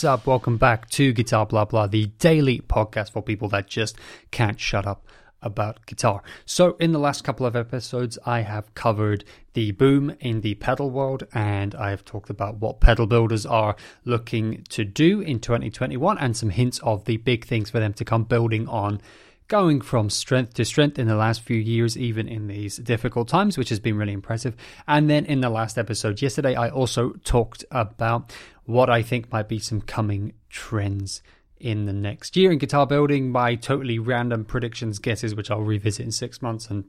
What's up? Welcome back to Guitar Blah Blah, the daily podcast for people that just can't shut up about guitar. So, in the last couple of episodes, I have covered the boom in the pedal world and I have talked about what pedal builders are looking to do in 2021 and some hints of the big things for them to come building on going from strength to strength in the last few years, even in these difficult times, which has been really impressive. And then in the last episode yesterday, I also talked about what I think might be some coming trends in the next year in guitar building by totally random predictions, guesses, which I'll revisit in six months and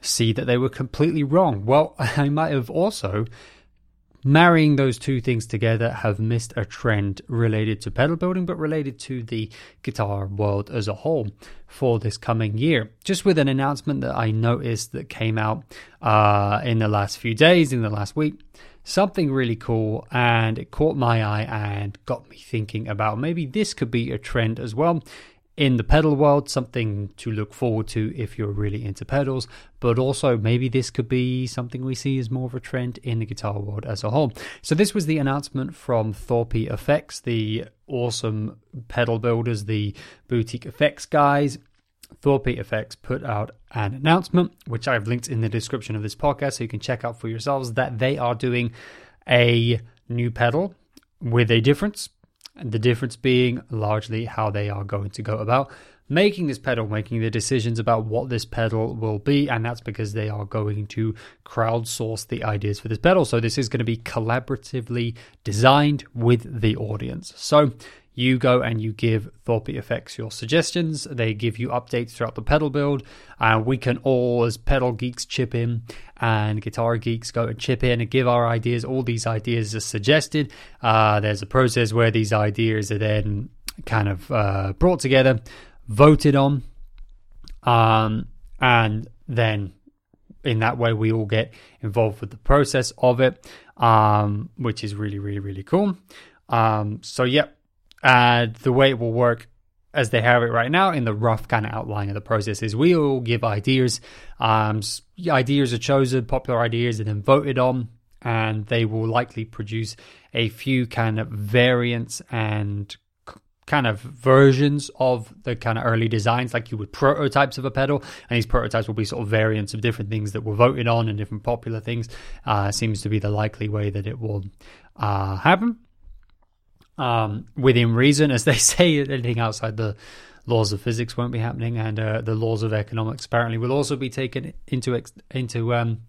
see that they were completely wrong. Well, I might have also marrying those two things together have missed a trend related to pedal building but related to the guitar world as a whole for this coming year. Just with an announcement that i noticed that came out uh, in the last few days in the last week something really cool and it caught my eye and got me thinking about maybe this could be a trend as well in the pedal world, something to look forward to if you're really into pedals, but also maybe this could be something we see as more of a trend in the guitar world as a whole. So, this was the announcement from Thorpe Effects, the awesome pedal builders, the boutique effects guys. Thorpe Effects put out an announcement, which I've linked in the description of this podcast, so you can check out for yourselves that they are doing a new pedal with a difference and the difference being largely how they are going to go about making this pedal, making the decisions about what this pedal will be, and that's because they are going to crowdsource the ideas for this pedal. So this is going to be collaboratively designed with the audience. So you go and you give Thorpe Effects your suggestions. They give you updates throughout the pedal build. And we can all, as pedal geeks, chip in and guitar geeks go and chip in and give our ideas. All these ideas are suggested. Uh, there's a process where these ideas are then kind of uh, brought together, voted on, um, and then in that way we all get involved with the process of it, um, which is really, really, really cool. Um, so, yeah, and the way it will work as they have it right now in the rough kind of outline of the process is we will give ideas. Um, ideas are chosen, popular ideas, are then voted on, and they will likely produce a few kind of variants and kind of versions of the kind of early designs, like you would prototypes of a pedal, and these prototypes will be sort of variants of different things that were voted on and different popular things. Uh, seems to be the likely way that it will uh, happen um, within reason, as they say, anything outside the laws of physics won't be happening, and uh, the laws of economics apparently will also be taken into into um,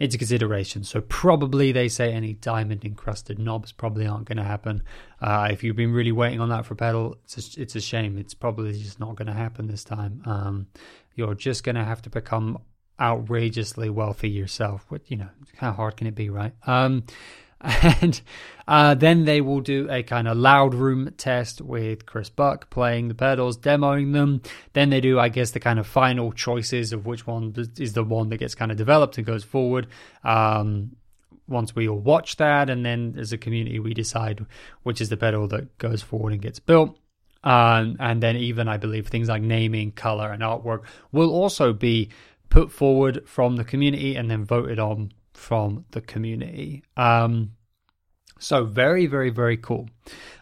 into consideration. So probably they say any diamond encrusted knobs probably aren't going to happen. Uh, if you've been really waiting on that for pedal, it's a, it's a shame. It's probably just not going to happen this time. Um, you're just going to have to become outrageously wealthy yourself. What you know, how hard can it be, right? Um, and uh, then they will do a kind of loud room test with Chris Buck playing the pedals, demoing them. Then they do, I guess, the kind of final choices of which one is the one that gets kind of developed and goes forward. Um, once we all watch that, and then as a community, we decide which is the pedal that goes forward and gets built. Um, and then even I believe things like naming, color, and artwork will also be put forward from the community and then voted on from the community. Um, so very, very, very cool.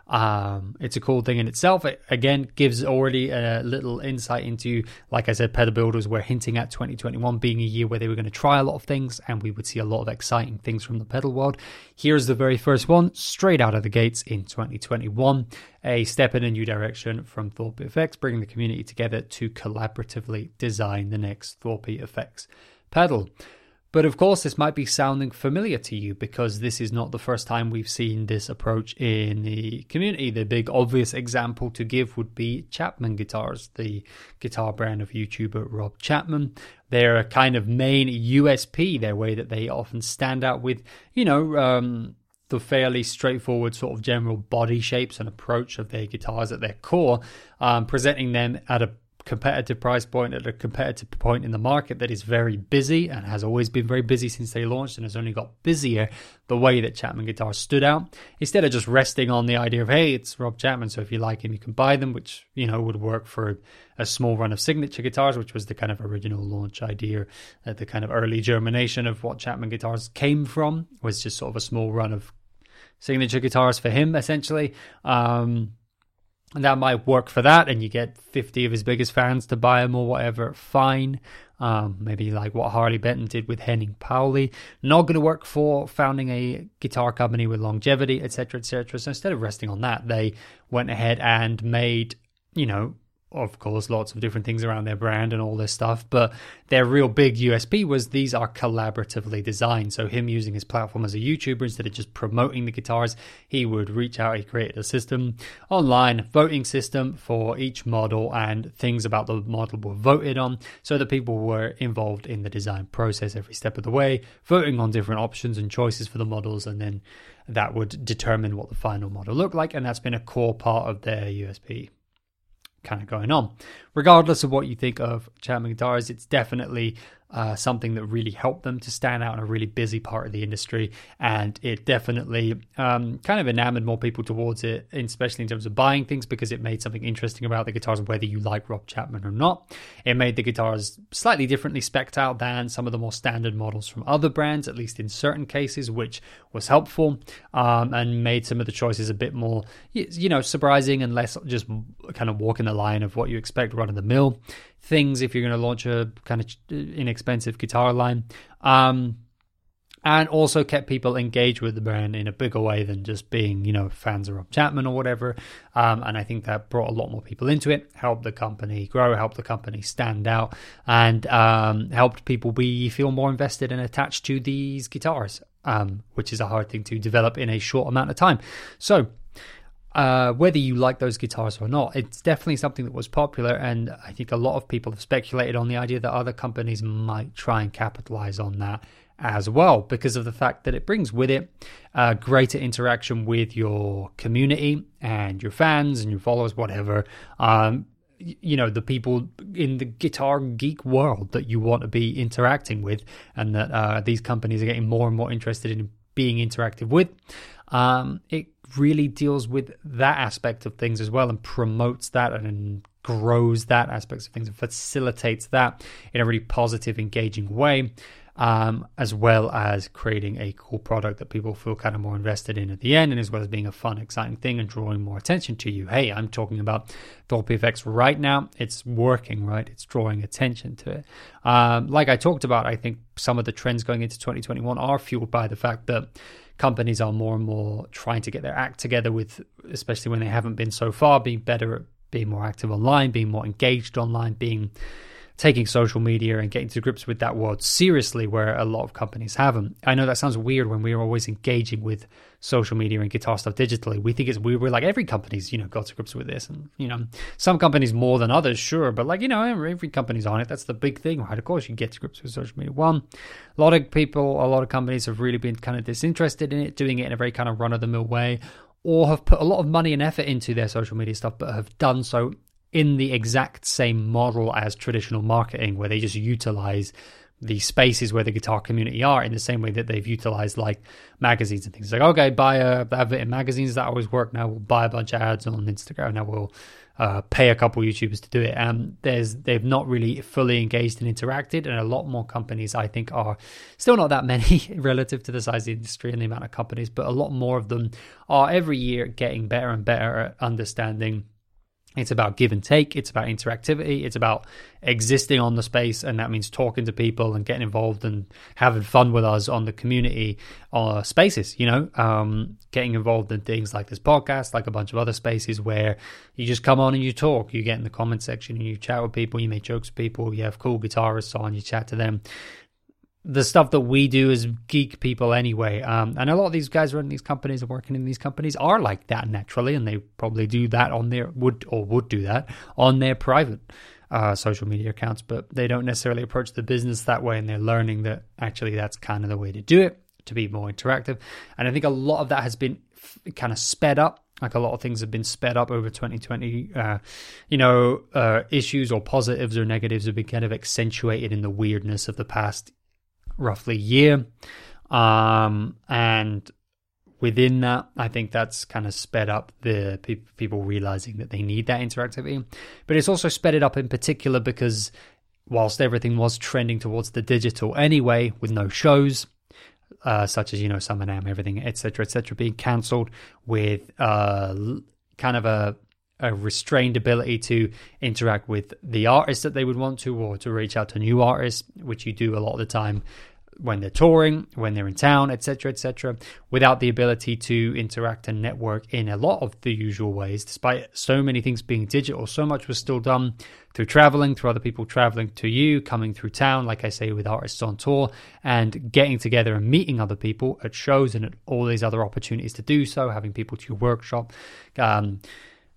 Um, it's a cool thing in itself. It again gives already a little insight into, like I said, pedal builders were hinting at 2021 being a year where they were going to try a lot of things and we would see a lot of exciting things from the pedal world. Here's the very first one, straight out of the gates in 2021. A step in a new direction from Thorpe Effects, bringing the community together to collaboratively design the next Thorpe Effects pedal. But of course, this might be sounding familiar to you because this is not the first time we've seen this approach in the community. The big obvious example to give would be Chapman Guitars, the guitar brand of YouTuber Rob Chapman. Their kind of main USP, their way that they often stand out with, you know, um, the fairly straightforward sort of general body shapes and approach of their guitars at their core, um, presenting them at a competitive price point at a competitive point in the market that is very busy and has always been very busy since they launched and has only got busier the way that Chapman guitars stood out instead of just resting on the idea of hey it's Rob Chapman so if you like him you can buy them which you know would work for a small run of signature guitars which was the kind of original launch idea uh, the kind of early germination of what Chapman guitars came from was just sort of a small run of signature guitars for him, essentially. Um, and that might work for that, and you get 50 of his biggest fans to buy him or whatever, fine. Um, maybe like what Harley Benton did with Henning Pauli. Not going to work for founding a guitar company with longevity, etc., etc. So instead of resting on that, they went ahead and made, you know, of course, lots of different things around their brand and all this stuff. But their real big USP was these are collaboratively designed. So, him using his platform as a YouTuber instead of just promoting the guitars, he would reach out, he created a system online, voting system for each model, and things about the model were voted on so that people were involved in the design process every step of the way, voting on different options and choices for the models, and then that would determine what the final model looked like. And that's been a core part of their USP kind of going on. Regardless of what you think of Chapman Guitars, it's definitely uh, something that really helped them to stand out in a really busy part of the industry. And it definitely um, kind of enamored more people towards it, especially in terms of buying things, because it made something interesting about the guitars, whether you like Rob Chapman or not. It made the guitars slightly differently specced out than some of the more standard models from other brands, at least in certain cases, which was helpful um, and made some of the choices a bit more, you know, surprising and less just kind of walking the line of what you expect run of the mill things if you're going to launch a kind of inexpensive guitar line. Um, and also kept people engaged with the brand in a bigger way than just being, you know, fans of Rob Chapman or whatever. Um, and I think that brought a lot more people into it, helped the company grow, helped the company stand out, and um, helped people be feel more invested and attached to these guitars, um, which is a hard thing to develop in a short amount of time. So uh, whether you like those guitars or not, it's definitely something that was popular, and I think a lot of people have speculated on the idea that other companies might try and capitalize on that as well because of the fact that it brings with it uh, greater interaction with your community and your fans and your followers, whatever. Um, you know the people in the guitar geek world that you want to be interacting with, and that uh, these companies are getting more and more interested in being interactive with. Um, it really deals with that aspect of things as well and promotes that and grows that aspects of things and facilitates that in a really positive, engaging way. Um, as well as creating a cool product that people feel kind of more invested in at the end, and as well as being a fun, exciting thing and drawing more attention to you. Hey, I'm talking about Thorpe FX right now. It's working, right? It's drawing attention to it. Um, like I talked about, I think some of the trends going into 2021 are fueled by the fact that companies are more and more trying to get their act together with, especially when they haven't been so far, being better at being more active online, being more engaged online, being taking social media and getting to grips with that world seriously, where a lot of companies haven't. I know that sounds weird when we're always engaging with social media and guitar stuff digitally. We think it's weird. We're like every company's, you know, got to grips with this, and you know, some companies more than others, sure, but like you know, every company's on it. That's the big thing, right? Of course, you get to grips with social media. One, a lot of people, a lot of companies have really been kind of disinterested in it, doing it in a very kind of run of the mill way or have put a lot of money and effort into their social media stuff, but have done so in the exact same model as traditional marketing, where they just utilize the spaces where the guitar community are in the same way that they've utilized like magazines and things. Like, okay, buy a advert in magazines that always work. Now we'll buy a bunch of ads on Instagram. Now we'll uh, pay a couple YouTubers to do it. Um, there's they've not really fully engaged and interacted, and a lot more companies I think are still not that many relative to the size of the industry and the amount of companies, but a lot more of them are every year getting better and better at understanding it's about give and take. It's about interactivity. It's about existing on the space, and that means talking to people and getting involved and having fun with us on the community uh, spaces. You know, um, getting involved in things like this podcast, like a bunch of other spaces where you just come on and you talk. You get in the comment section and you chat with people. You make jokes with people. You have cool guitarists on. You chat to them the stuff that we do as geek people anyway. Um, and a lot of these guys running these companies and working in these companies are like that naturally, and they probably do that on their would or would do that on their private uh, social media accounts, but they don't necessarily approach the business that way, and they're learning that actually that's kind of the way to do it to be more interactive. And I think a lot of that has been f- kind of sped up like a lot of things have been sped up over 2020 uh, you know uh, issues or positives or negatives have been kind of accentuated in the weirdness of the past roughly year. Um, and within that, I think that's kind of sped up the pe- people realizing that they need that interactivity. But it's also sped it up in particular because whilst everything was trending towards the digital anyway, with no shows, uh, such as you know Summer NAMM, everything, etc., etc., being cancelled with uh, kind of a a restrained ability to interact with the artists that they would want to, or to reach out to new artists, which you do a lot of the time when they're touring, when they're in town, etc., etc., without the ability to interact and network in a lot of the usual ways, despite so many things being digital, so much was still done through traveling, through other people traveling to you, coming through town, like I say, with artists on tour, and getting together and meeting other people at shows and at all these other opportunities to do so, having people to your workshop. Um,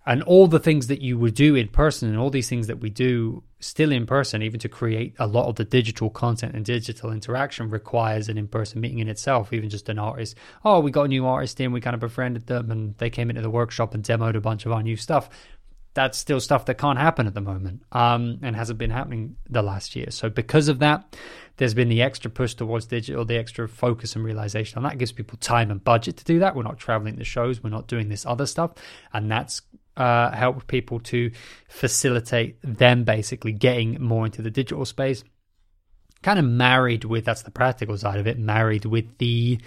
and all the things that you would do in person and all these things that we do still in person even to create a lot of the digital content and digital interaction requires an in-person meeting in itself. Even just an artist oh we got a new artist in we kind of befriended them and they came into the workshop and demoed a bunch of our new stuff that's still stuff that can't happen at the moment um, and hasn't been happening the last year so because of that there's been the extra push towards digital, the extra focus and realization, and that gives people time and budget to do that. We're not traveling to shows, we're not doing this other stuff, and that's uh, help people to facilitate them basically getting more into the digital space. Kind of married with that's the practical side of it, married with the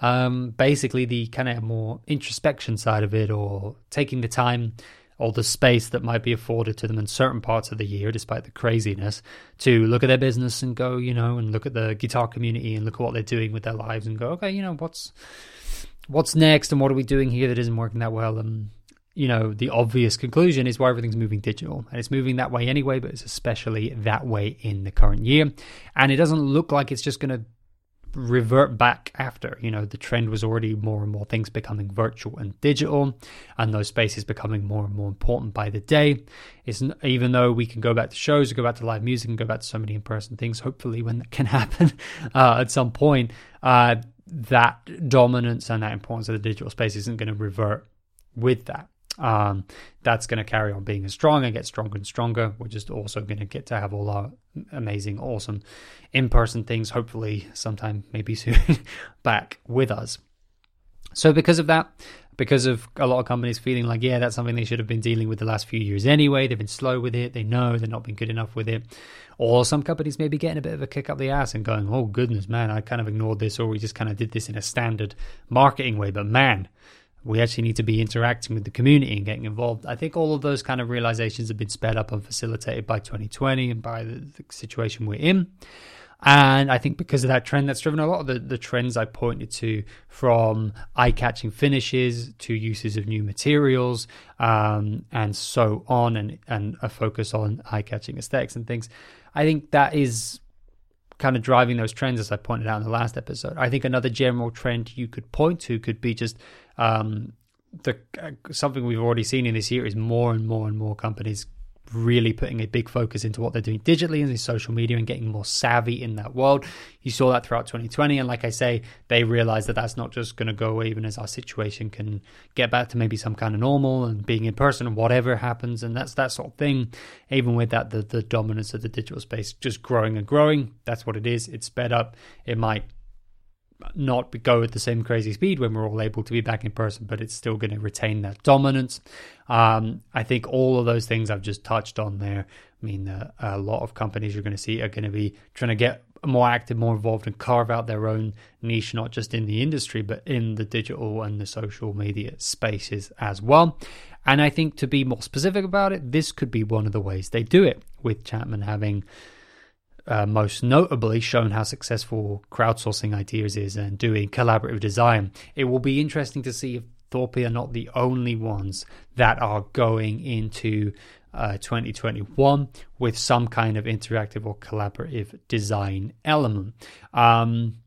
um, basically the kind of more introspection side of it, or taking the time or the space that might be afforded to them in certain parts of the year, despite the craziness, to look at their business and go, you know, and look at the guitar community and look at what they're doing with their lives and go, okay, you know, what's what's next and what are we doing here that isn't working that well and you know, the obvious conclusion is why everything's moving digital. And it's moving that way anyway, but it's especially that way in the current year. And it doesn't look like it's just going to revert back after. You know, the trend was already more and more things becoming virtual and digital, and those spaces becoming more and more important by the day. It's even though we can go back to shows, go back to live music, and go back to so many in person things. Hopefully, when that can happen uh, at some point, uh, that dominance and that importance of the digital space isn't going to revert with that um, that's going to carry on being as strong and get stronger and stronger. We're just also going to get to have all our amazing, awesome in person things, hopefully, sometime, maybe soon, back with us. So, because of that, because of a lot of companies feeling like, yeah, that's something they should have been dealing with the last few years anyway. They've been slow with it. They know they're not been good enough with it. Or some companies may be getting a bit of a kick up the ass and going, oh, goodness, man, I kind of ignored this, or we just kind of did this in a standard marketing way. But man, we actually need to be interacting with the community and getting involved. I think all of those kind of realizations have been sped up and facilitated by 2020 and by the, the situation we're in. And I think because of that trend, that's driven a lot of the, the trends I pointed to from eye catching finishes to uses of new materials um, and so on, and, and a focus on eye catching aesthetics and things. I think that is kind of driving those trends, as I pointed out in the last episode. I think another general trend you could point to could be just um, the uh, something we've already seen in this year is more and more and more companies really putting a big focus into what they're doing digitally and in social media and getting more savvy in that world. You saw that throughout 2020. And like I say, they realized that that's not just going to go away even as our situation can get back to maybe some kind of normal and being in person and whatever happens. And that's that sort of thing. Even with that, the, the dominance of the digital space just growing and growing. That's what it is. It's sped up. It might not go at the same crazy speed when we're all able to be back in person, but it's still going to retain that dominance. Um, I think all of those things I've just touched on there mean that a lot of companies you're going to see are going to be trying to get more active, more involved, and carve out their own niche, not just in the industry, but in the digital and the social media spaces as well. And I think to be more specific about it, this could be one of the ways they do it, with Chapman having uh, most notably shown how successful crowdsourcing ideas is and doing collaborative design. It will be interesting to see if Thorpe are not the only ones that are going into uh, 2021 with some kind of interactive or collaborative design element. Um,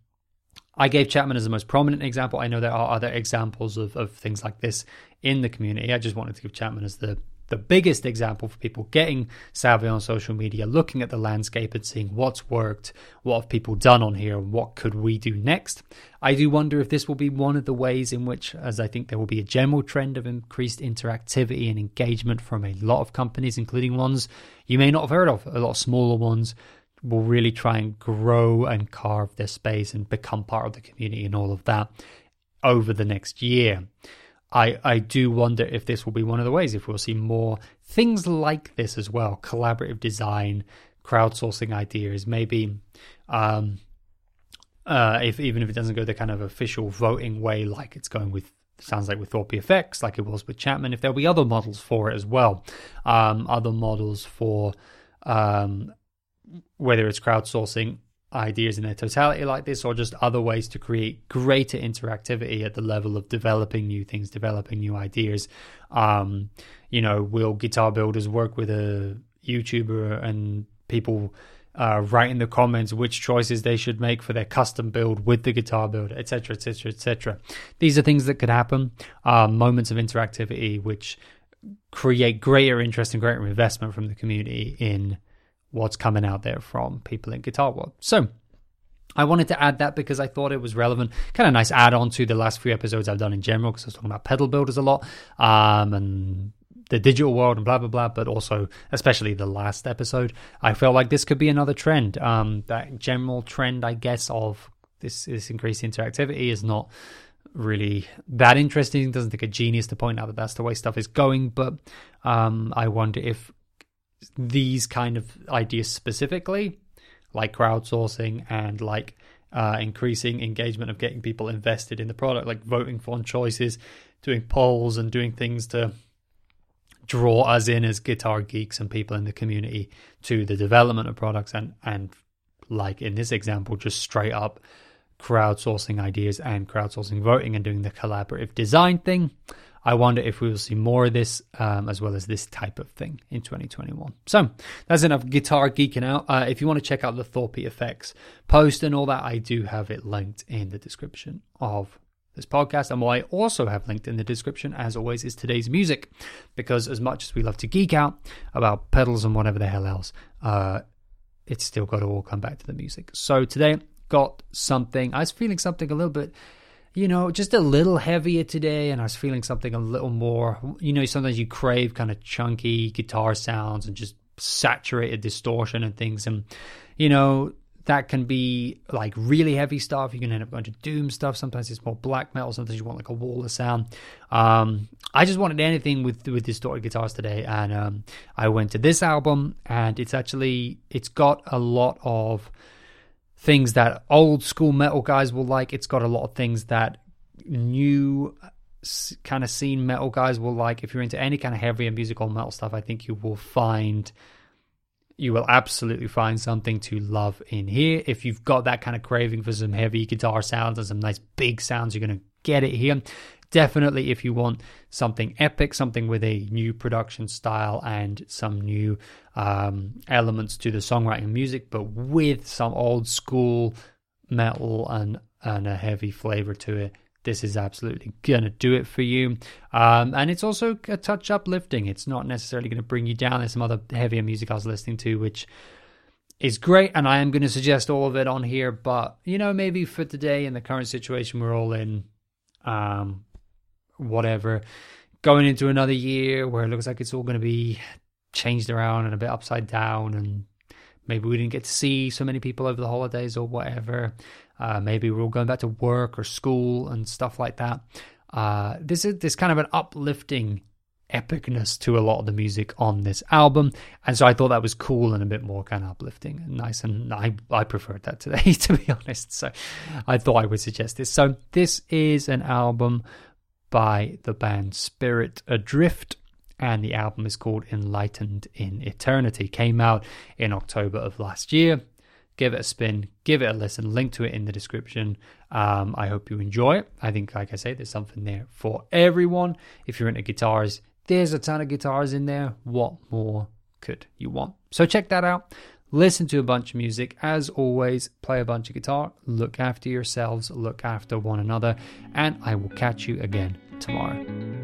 I gave Chapman as the most prominent example. I know there are other examples of, of things like this in the community. I just wanted to give Chapman as the the biggest example for people getting savvy on social media, looking at the landscape and seeing what's worked, what have people done on here, and what could we do next. I do wonder if this will be one of the ways in which, as I think there will be a general trend of increased interactivity and engagement from a lot of companies, including ones you may not have heard of, a lot of smaller ones. Will really try and grow and carve their space and become part of the community and all of that over the next year. I, I do wonder if this will be one of the ways, if we'll see more things like this as well collaborative design, crowdsourcing ideas, maybe um, uh, if even if it doesn't go the kind of official voting way, like it's going with sounds like with Thorpe FX, like it was with Chapman. If there'll be other models for it as well, um, other models for um, whether it's crowdsourcing ideas in their totality like this or just other ways to create greater interactivity at the level of developing new things developing new ideas. Um, you know will guitar builders work with a youtuber and people uh, write in the comments which choices they should make for their custom build with the guitar builder etc etc etc these are things that could happen um, moments of interactivity which create greater interest and greater investment from the community in what's coming out there from people in Guitar World. So I wanted to add that because I thought it was relevant, kind of nice add on to the last few episodes I've done in general because I was talking about pedal builders a lot um, and the digital world and blah blah blah, but also especially the last episode, I felt like this could be another trend. Um, that general trend, I guess, of this this increased interactivity is not really that interesting. Doesn't take a genius to point out that that's the way stuff is going, but um, I wonder if these kind of ideas specifically, like crowdsourcing and like uh, increasing engagement of getting people invested in the product, like voting for choices, doing polls, and doing things to draw us in as guitar geeks and people in the community to the development of products and and like in this example just straight up crowdsourcing ideas and crowdsourcing voting and doing the collaborative design thing I wonder if we will see more of this um, as well as this type of thing in 2021. So that's enough guitar geeking out. Uh, if you want to check out the Thorpe Effects post and all that, I do have it linked in the description of this podcast. And what I also have linked in the description, as always, is today's music. Because as much as we love to geek out about pedals and whatever the hell else, uh, it's still got to all come back to the music. So today, got something. I was feeling something a little bit you know, just a little heavier today, and I was feeling something a little more. You know, sometimes you crave kind of chunky guitar sounds and just saturated distortion and things, and you know that can be like really heavy stuff. You can end up going to doom stuff. Sometimes it's more black metal. Sometimes you want like a wall of sound. Um, I just wanted anything with with distorted guitars today, and um, I went to this album, and it's actually it's got a lot of things that old school metal guys will like. It's got a lot of things that new kind of scene metal guys will like. If you're into any kind of heavy and musical metal stuff, I think you will find you will absolutely find something to love in here. If you've got that kind of craving for some heavy guitar sounds and some nice big sounds, you're going to get it here. Definitely, if you want something epic, something with a new production style and some new um, elements to the songwriting music, but with some old school metal and, and a heavy flavor to it, this is absolutely to do it for you. Um, and it's also a touch uplifting. It's not necessarily to bring you down. There's some other heavier music I was listening to, which is great. And I am going to suggest all of it on here. But, you know, maybe for today in the current situation we're all in, um, whatever. Going into another year where it looks like it's all going to be changed around and a bit upside down, and maybe we didn't get to see so many people over the holidays or whatever. Uh, maybe we're all going back to work or school and stuff like that. Uh, this is this kind of an uplifting epicness to a lot of the music on this album, and so I thought that was cool and a bit more kind of uplifting and nice. And I I preferred that today, to be honest. So I thought I would suggest this. So this is an album by the band Spirit Adrift. And the album is called Enlightened in Eternity. Came out in October of last year. Give it a spin, give it a listen. Link to it in the description. Um, I hope you enjoy it. I think, like I say, there's something there for everyone. If you're into guitars, there's a ton of guitars in there. What more could you want? So check that out. Listen to a bunch of music. As always, play a bunch of guitar. Look after yourselves, look after one another, and I will catch you again tomorrow.